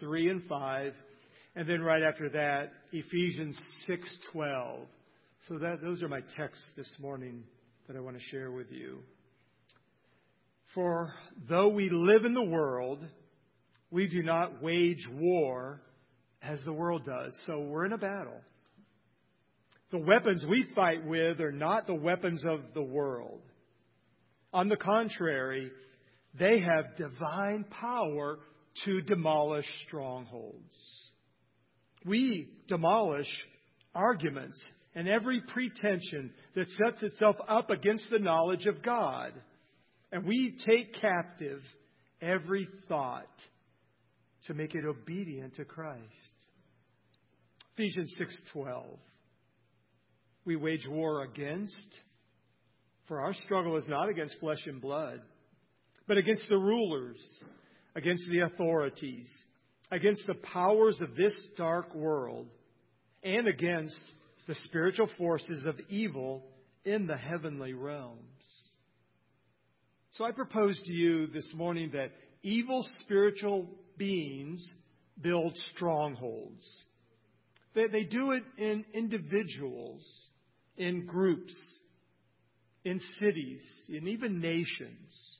3 and 5. And then right after that, Ephesians 6:12. So that those are my texts this morning that I want to share with you. For though we live in the world, we do not wage war as the world does. So we're in a battle. The weapons we fight with are not the weapons of the world. On the contrary, they have divine power to demolish strongholds. We demolish arguments and every pretension that sets itself up against the knowledge of God. And we take captive every thought to make it obedient to Christ. Ephesians 6:12 We wage war against for our struggle is not against flesh and blood but against the rulers against the authorities against the powers of this dark world and against the spiritual forces of evil in the heavenly realms. So I propose to you this morning that evil spiritual beings build strongholds. They, they do it in individuals, in groups, in cities, in even nations.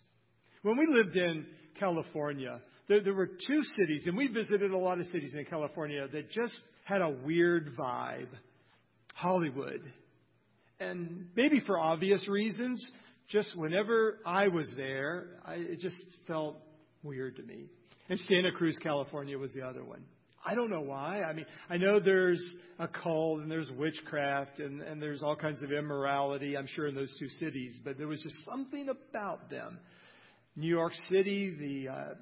When we lived in California, there, there were two cities, and we visited a lot of cities in California that just had a weird vibe. Hollywood. And maybe for obvious reasons, just whenever I was there, I, it just felt weird to me. And Santa Cruz, California was the other one. I don't know why. I mean, I know there's a cult and there's witchcraft and, and there's all kinds of immorality, I'm sure, in those two cities, but there was just something about them. New York City, the uh,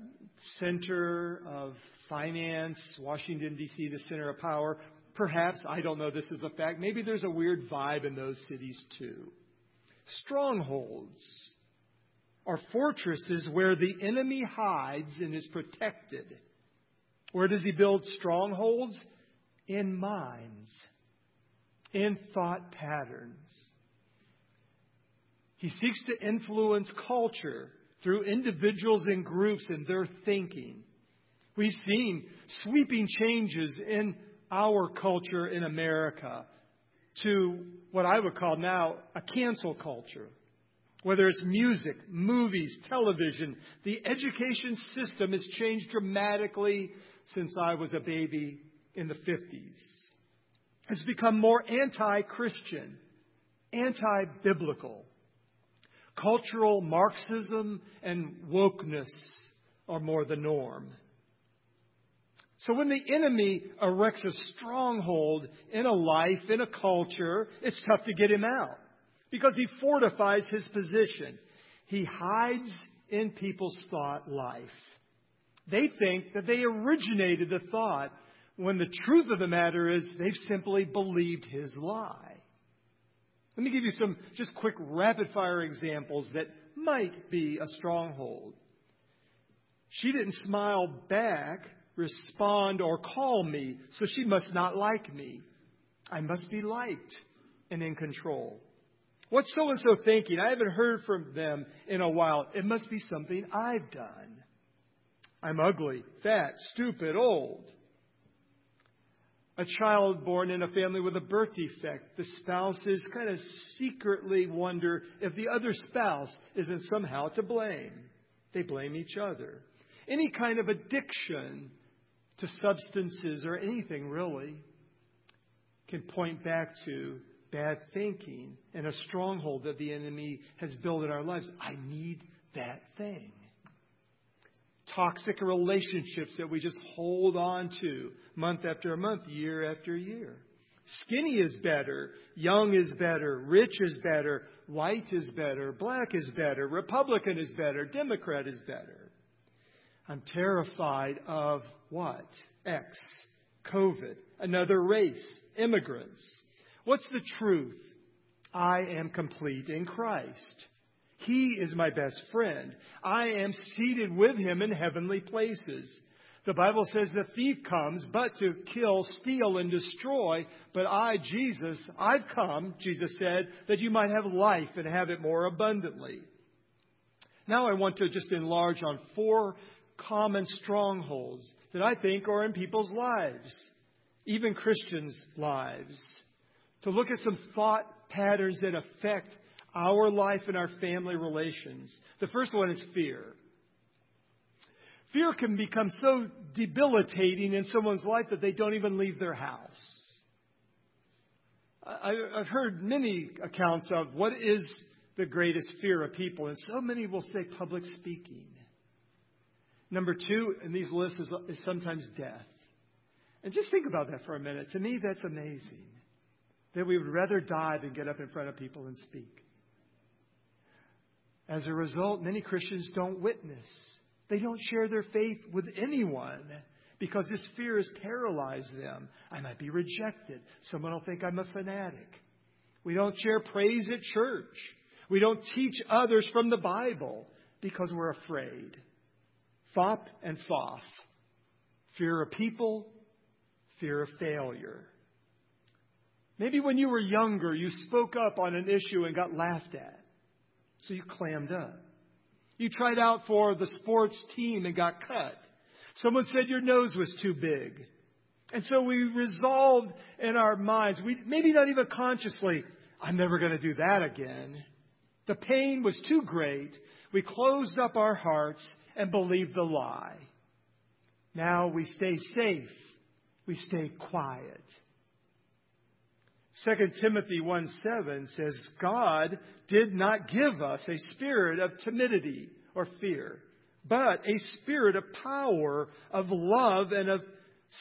center of finance, Washington, D.C., the center of power. Perhaps, I don't know this is a fact, maybe there's a weird vibe in those cities too. Strongholds are fortresses where the enemy hides and is protected. Where does he build strongholds? In minds, in thought patterns. He seeks to influence culture through individuals and groups and their thinking. We've seen sweeping changes in our culture in America to what I would call now a cancel culture. Whether it's music, movies, television, the education system has changed dramatically since I was a baby in the 50s. It's become more anti Christian, anti biblical. Cultural Marxism and wokeness are more the norm. So when the enemy erects a stronghold in a life, in a culture, it's tough to get him out because he fortifies his position. He hides in people's thought life. They think that they originated the thought when the truth of the matter is they've simply believed his lie. Let me give you some just quick rapid fire examples that might be a stronghold. She didn't smile back respond, or call me, so she must not like me. I must be liked and in control. What's so and so thinking? I haven't heard from them in a while. It must be something I've done. I'm ugly, fat, stupid, old. A child born in a family with a birth defect. The spouses kind of secretly wonder if the other spouse isn't somehow to blame. They blame each other. Any kind of addiction to substances or anything really can point back to bad thinking and a stronghold that the enemy has built in our lives. I need that thing. Toxic relationships that we just hold on to month after month, year after year. Skinny is better, young is better, rich is better, white is better, black is better, Republican is better, Democrat is better. I'm terrified of what? X. COVID. Another race. Immigrants. What's the truth? I am complete in Christ. He is my best friend. I am seated with him in heavenly places. The Bible says the thief comes but to kill, steal, and destroy. But I, Jesus, I've come, Jesus said, that you might have life and have it more abundantly. Now I want to just enlarge on four common strongholds that I think are in people's lives, even Christians' lives. To look at some thought patterns that affect our life and our family relations. The first one is fear. Fear can become so debilitating in someone's life that they don't even leave their house. I've heard many accounts of what is the greatest fear of people, and so many will say public speaking. Number two in these lists is, is sometimes death. And just think about that for a minute. To me, that's amazing. That we would rather die than get up in front of people and speak. As a result, many Christians don't witness. They don't share their faith with anyone because this fear has paralyzed them. I might be rejected. Someone will think I'm a fanatic. We don't share praise at church. We don't teach others from the Bible because we're afraid. Fop and foff. Fear of people, fear of failure. Maybe when you were younger, you spoke up on an issue and got laughed at. So you clammed up. You tried out for the sports team and got cut. Someone said your nose was too big. And so we resolved in our minds, we, maybe not even consciously, I'm never going to do that again. The pain was too great. We closed up our hearts and believed the lie. Now we stay safe. We stay quiet. 2 Timothy 1 7 says, God did not give us a spirit of timidity or fear, but a spirit of power, of love, and of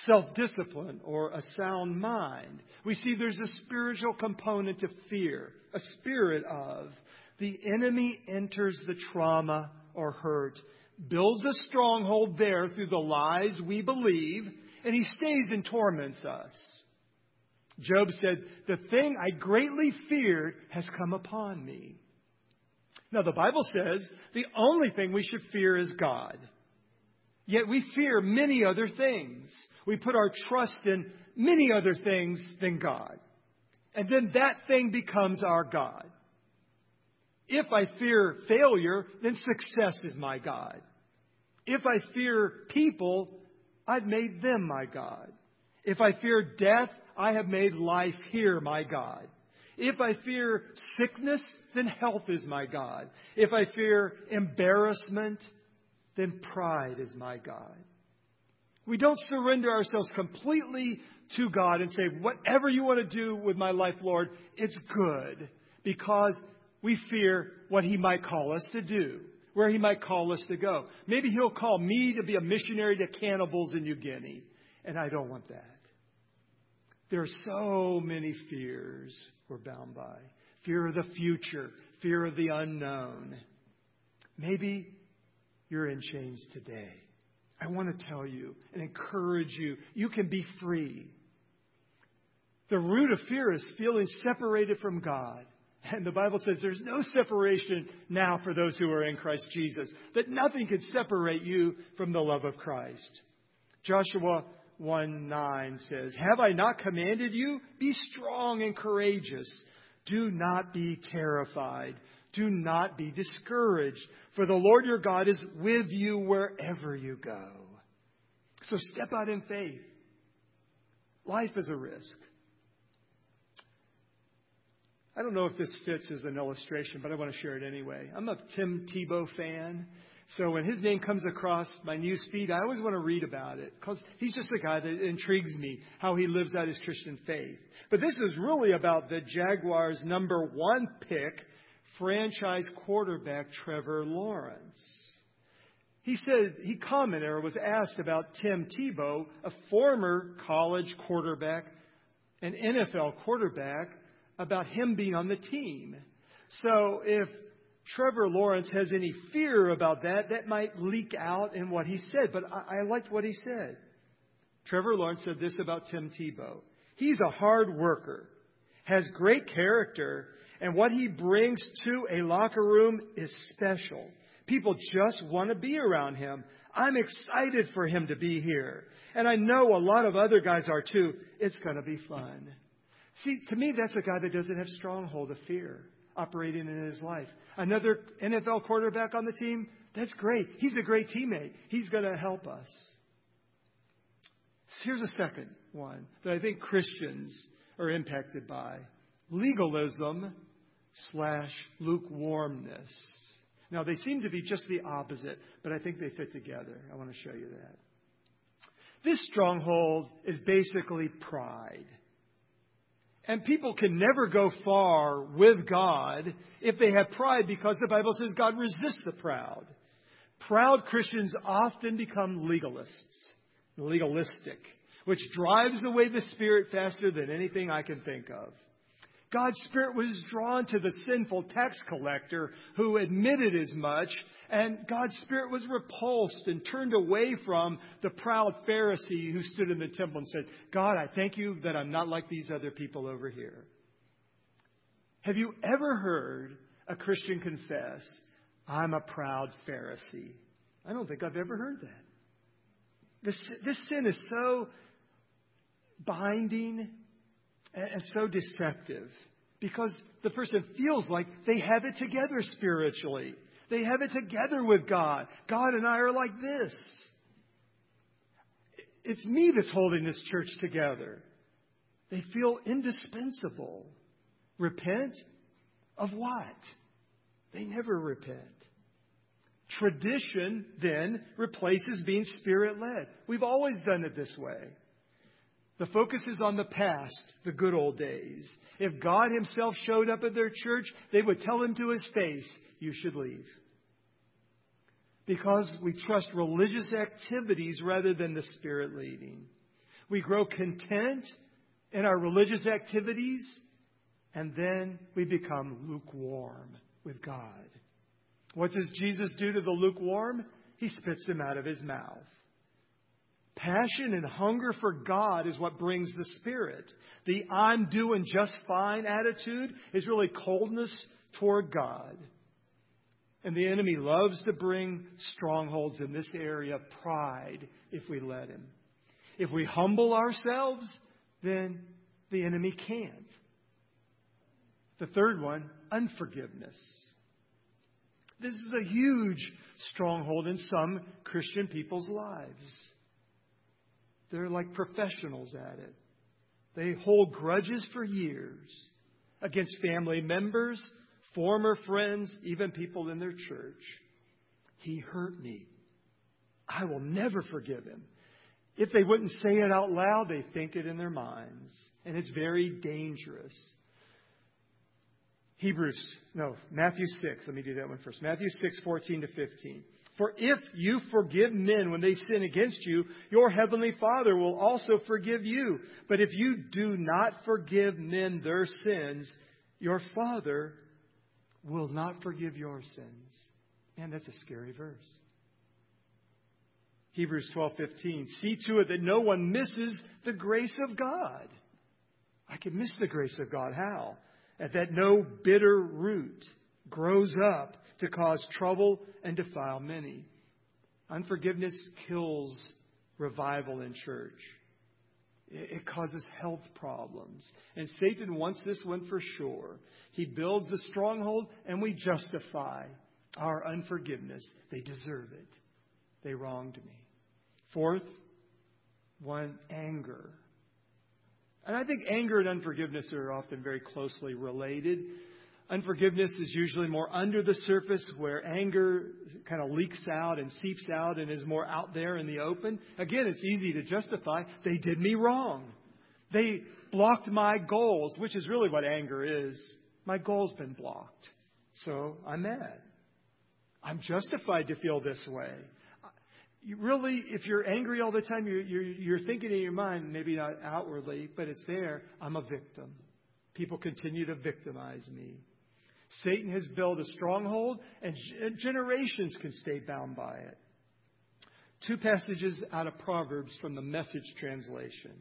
self discipline or a sound mind. We see there's a spiritual component to fear, a spirit of. The enemy enters the trauma or hurt, builds a stronghold there through the lies we believe, and he stays and torments us. Job said, The thing I greatly feared has come upon me. Now, the Bible says the only thing we should fear is God. Yet we fear many other things. We put our trust in many other things than God. And then that thing becomes our God. If I fear failure, then success is my God. If I fear people, I've made them my God. If I fear death, I have made life here my God. If I fear sickness, then health is my God. If I fear embarrassment, then pride is my God. We don't surrender ourselves completely to God and say, whatever you want to do with my life, Lord, it's good. Because we fear what He might call us to do, where He might call us to go. Maybe He'll call me to be a missionary to cannibals in New Guinea, and I don't want that. There are so many fears we're bound by fear of the future, fear of the unknown. Maybe you're in chains today. I want to tell you and encourage you you can be free. The root of fear is feeling separated from God. And the Bible says there's no separation now for those who are in Christ Jesus, that nothing can separate you from the love of Christ. Joshua 1 9 says, Have I not commanded you? Be strong and courageous. Do not be terrified. Do not be discouraged, for the Lord your God is with you wherever you go. So step out in faith. Life is a risk. I don't know if this fits as an illustration, but I want to share it anyway. I'm a Tim Tebow fan. So when his name comes across my news feed, I always want to read about it because he's just a guy that intrigues me, how he lives out his Christian faith. But this is really about the Jaguars' number one pick, franchise quarterback Trevor Lawrence. He said, he commented or was asked about Tim Tebow, a former college quarterback, an NFL quarterback, about him being on the team. So if Trevor Lawrence has any fear about that, that might leak out in what he said. But I, I liked what he said. Trevor Lawrence said this about Tim Tebow. He's a hard worker, has great character, and what he brings to a locker room is special. People just want to be around him. I'm excited for him to be here. And I know a lot of other guys are too. It's going to be fun. See, to me, that's a guy that doesn't have stronghold of fear operating in his life. Another NFL quarterback on the team, That's great. He's a great teammate. He's going to help us. Here's a second one that I think Christians are impacted by legalism slash lukewarmness. Now, they seem to be just the opposite, but I think they fit together. I want to show you that. This stronghold is basically pride. And people can never go far with God if they have pride because the Bible says God resists the proud. Proud Christians often become legalists, legalistic, which drives away the Spirit faster than anything I can think of. God's Spirit was drawn to the sinful tax collector who admitted as much, and God's Spirit was repulsed and turned away from the proud Pharisee who stood in the temple and said, God, I thank you that I'm not like these other people over here. Have you ever heard a Christian confess, I'm a proud Pharisee? I don't think I've ever heard that. This, this sin is so binding and so deceptive because the person feels like they have it together spiritually. They have it together with God. God and I are like this. It's me that's holding this church together. They feel indispensable. Repent of what? They never repent. Tradition then replaces being spirit led. We've always done it this way. The focus is on the past, the good old days. If God Himself showed up at their church, they would tell Him to His face, You should leave. Because we trust religious activities rather than the Spirit leading. We grow content in our religious activities, and then we become lukewarm with God. What does Jesus do to the lukewarm? He spits them out of his mouth. Passion and hunger for God is what brings the Spirit. The I'm doing just fine attitude is really coldness toward God. And the enemy loves to bring strongholds in this area of pride if we let him. If we humble ourselves, then the enemy can't. The third one, unforgiveness. This is a huge stronghold in some Christian people's lives. They're like professionals at it. They hold grudges for years against family members, former friends, even people in their church. He hurt me. I will never forgive him. If they wouldn't say it out loud, they think it in their minds. And it's very dangerous. Hebrews, no, Matthew 6. Let me do that one first. Matthew 6, 14 to 15. For if you forgive men when they sin against you, your heavenly Father will also forgive you. But if you do not forgive men their sins, your Father will not forgive your sins. Man, that's a scary verse. Hebrews 12:15 See to it that no one misses the grace of God. I can miss the grace of God how? And that no bitter root grows up to cause trouble and defile many. Unforgiveness kills revival in church. It causes health problems. And Satan wants this one for sure. He builds the stronghold, and we justify our unforgiveness. They deserve it. They wronged me. Fourth, one, anger. And I think anger and unforgiveness are often very closely related. Unforgiveness is usually more under the surface where anger kind of leaks out and seeps out and is more out there in the open. Again, it's easy to justify. They did me wrong. They blocked my goals, which is really what anger is. My goal's been blocked. So I'm mad. I'm justified to feel this way. You really, if you're angry all the time, you're, you're, you're thinking in your mind, maybe not outwardly, but it's there. I'm a victim. People continue to victimize me. Satan has built a stronghold, and generations can stay bound by it. Two passages out of Proverbs from the Message translation.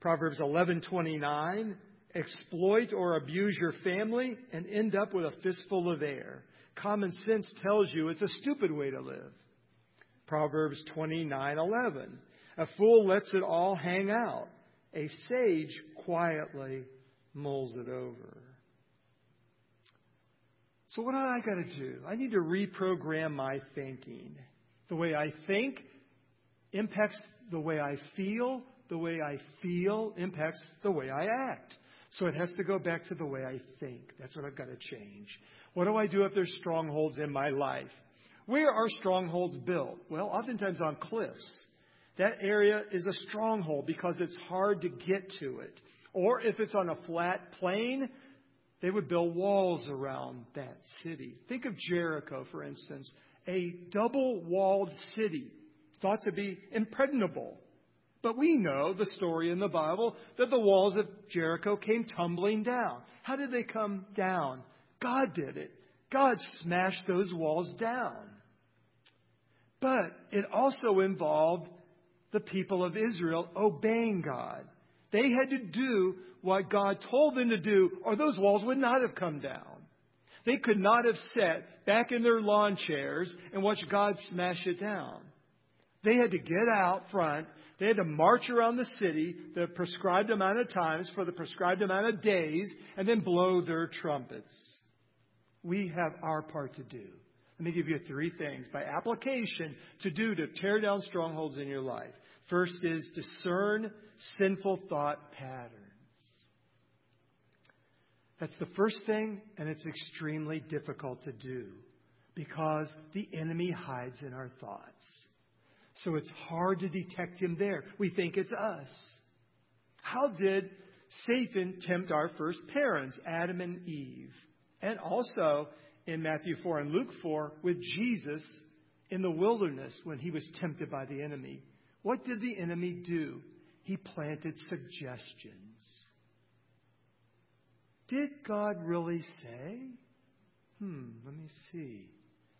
Proverbs 11:29, exploit or abuse your family and end up with a fistful of air. Common sense tells you it's a stupid way to live. Proverbs 29:11, a fool lets it all hang out. A sage quietly mulls it over. So, what do I got to do? I need to reprogram my thinking. The way I think impacts the way I feel. The way I feel impacts the way I act. So it has to go back to the way I think. That's what I've got to change. What do I do if there's strongholds in my life? Where are strongholds built? Well, oftentimes on cliffs. That area is a stronghold because it's hard to get to it. Or if it's on a flat plain, they would build walls around that city. Think of Jericho, for instance, a double walled city, thought to be impregnable. But we know the story in the Bible that the walls of Jericho came tumbling down. How did they come down? God did it. God smashed those walls down. But it also involved the people of Israel obeying God. They had to do what God told them to do, or those walls would not have come down. They could not have sat back in their lawn chairs and watched God smash it down. They had to get out front. They had to march around the city the prescribed amount of times for the prescribed amount of days and then blow their trumpets. We have our part to do. Let me give you three things by application to do to tear down strongholds in your life. First is discern sinful thought patterns. That's the first thing, and it's extremely difficult to do because the enemy hides in our thoughts. So it's hard to detect him there. We think it's us. How did Satan tempt our first parents, Adam and Eve? And also in Matthew 4 and Luke 4 with Jesus in the wilderness when he was tempted by the enemy. What did the enemy do? He planted suggestions. Did God really say? Hmm, let me see.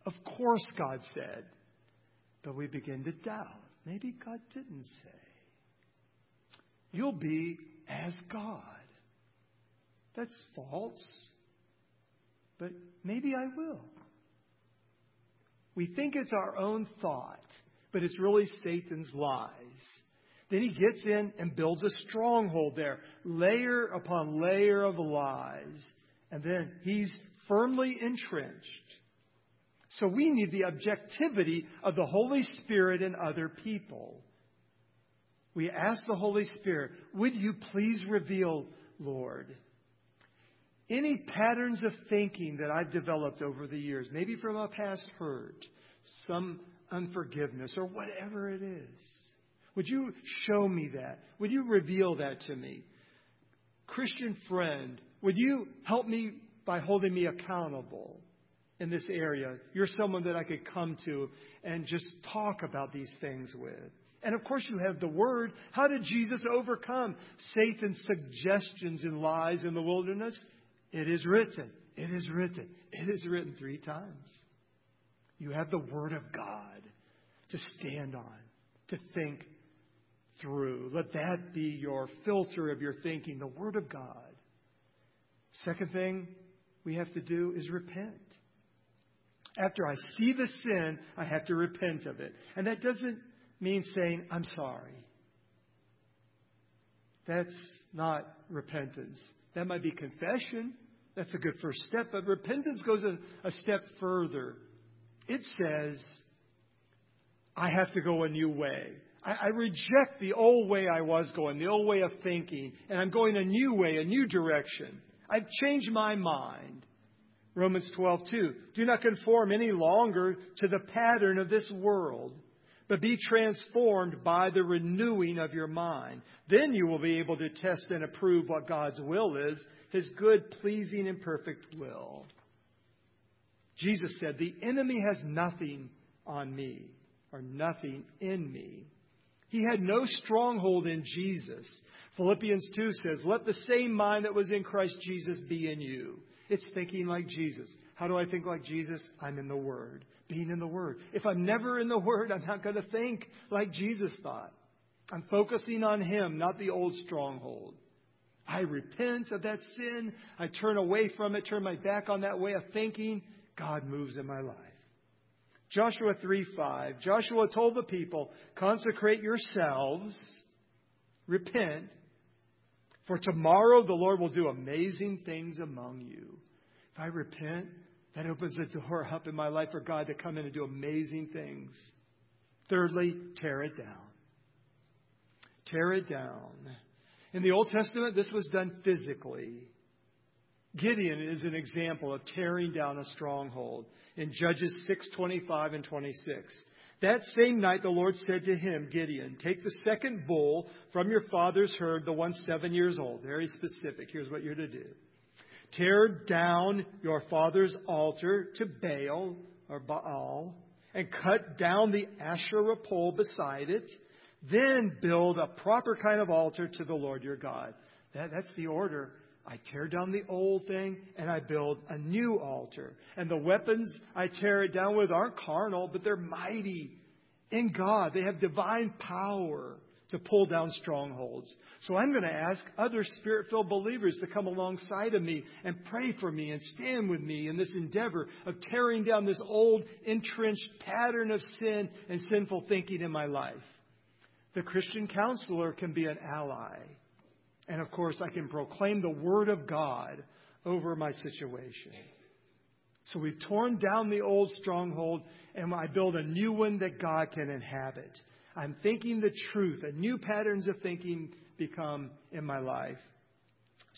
Of course, God said. But we begin to doubt. Maybe God didn't say. You'll be as God. That's false. But maybe I will. We think it's our own thought, but it's really Satan's lies. Then he gets in and builds a stronghold there, layer upon layer of lies. And then he's firmly entrenched. So we need the objectivity of the Holy Spirit and other people. We ask the Holy Spirit, would you please reveal, Lord, any patterns of thinking that I've developed over the years, maybe from a past hurt, some unforgiveness, or whatever it is? Would you show me that? Would you reveal that to me? Christian friend, would you help me by holding me accountable? in this area. You're someone that I could come to and just talk about these things with. And of course, you have the Word. How did Jesus overcome Satan's suggestions and lies in the wilderness? It is written. It is written. It is written three times. You have the Word of God to stand on, to think through. Let that be your filter of your thinking, the Word of God. Second thing we have to do is repent. After I see the sin, I have to repent of it. And that doesn't mean saying, I'm sorry. That's not repentance. That might be confession. That's a good first step. But repentance goes a, a step further. It says, I have to go a new way. I, reject the old way I was going, the old way of thinking, and I'm going a new way, a new direction. I've changed my mind. Romans 12:2. Do not conform any longer to the pattern of this world, but be transformed by the renewing of your mind. Then you will be able to test and approve what God's will is, his good, pleasing, and perfect will. Jesus said, The enemy has nothing on me, or nothing in me. He had no stronghold in Jesus. Philippians 2 says, Let the same mind that was in Christ Jesus be in you. It's thinking like Jesus. How do I think like Jesus? I'm in the Word. Being in the Word. If I'm never in the Word, I'm not going to think like Jesus thought. I'm focusing on Him, not the old stronghold. I repent of that sin. I turn away from it, turn my back on that way of thinking. God moves in my life. Joshua 3 5. Joshua told the people, consecrate yourselves, repent, for tomorrow the Lord will do amazing things among you. If I repent, That opens the door up in my life for God to come in and do amazing things. Thirdly, tear it down. Tear it down. In the Old Testament, this was done physically. Gideon is an example of tearing down a stronghold in Judges 6:25 and 26. That same night the Lord said to him, Gideon, take the second bull from your father's herd, the one 7 years old. Very specific. Here's what you're to do. Tear down your father's altar to Baal or Baal and cut down the Asherah pole beside it. Then build a proper kind of altar to the Lord your God. That, that's the order. I tear down the old thing and I build a new altar. And the weapons I tear it down with aren't carnal, but they're mighty in God. They have divine power to pull down strongholds. So I'm going to ask other spirit filled believers to come alongside of me and pray for me and stand with me in this endeavor of tearing down this old entrenched pattern of sin and sinful thinking in my life. The Christian counselor can be an ally. And of course, I can proclaim the Word of God over my situation. So we've torn down the old stronghold and I build a new one that God can inhabit. I'm thinking the truth, and new patterns of thinking become in my life.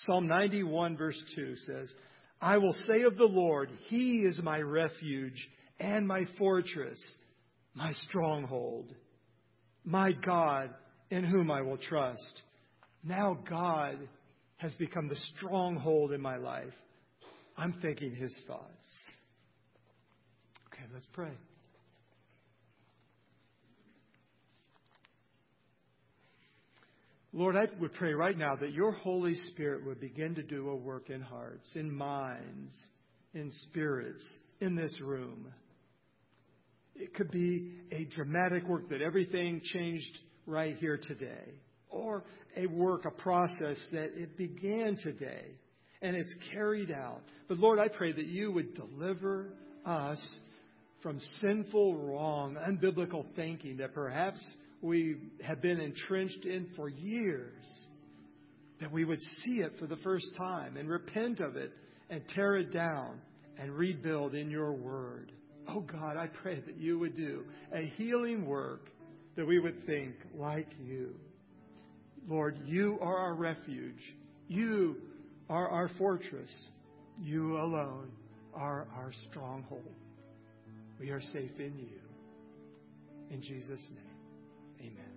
Psalm 91, verse 2 says, I will say of the Lord, He is my refuge and my fortress, my stronghold, my God in whom I will trust. Now God has become the stronghold in my life. I'm thinking his thoughts. Okay, let's pray. Lord, I would pray right now that your Holy Spirit would begin to do a work in hearts, in minds, in spirits, in this room. It could be a dramatic work that everything changed right here today, or a work, a process that it began today and it's carried out. But Lord, I pray that you would deliver us from sinful, wrong, unbiblical thinking that perhaps we have been entrenched in for years. That we would see it for the first time and repent of it and tear it down and rebuild in your word. Oh God, I pray that you would do a healing work that we would think like you. Lord, you are our refuge. You are our fortress. You alone are our stronghold. We are safe in you. In Jesus' name, amen.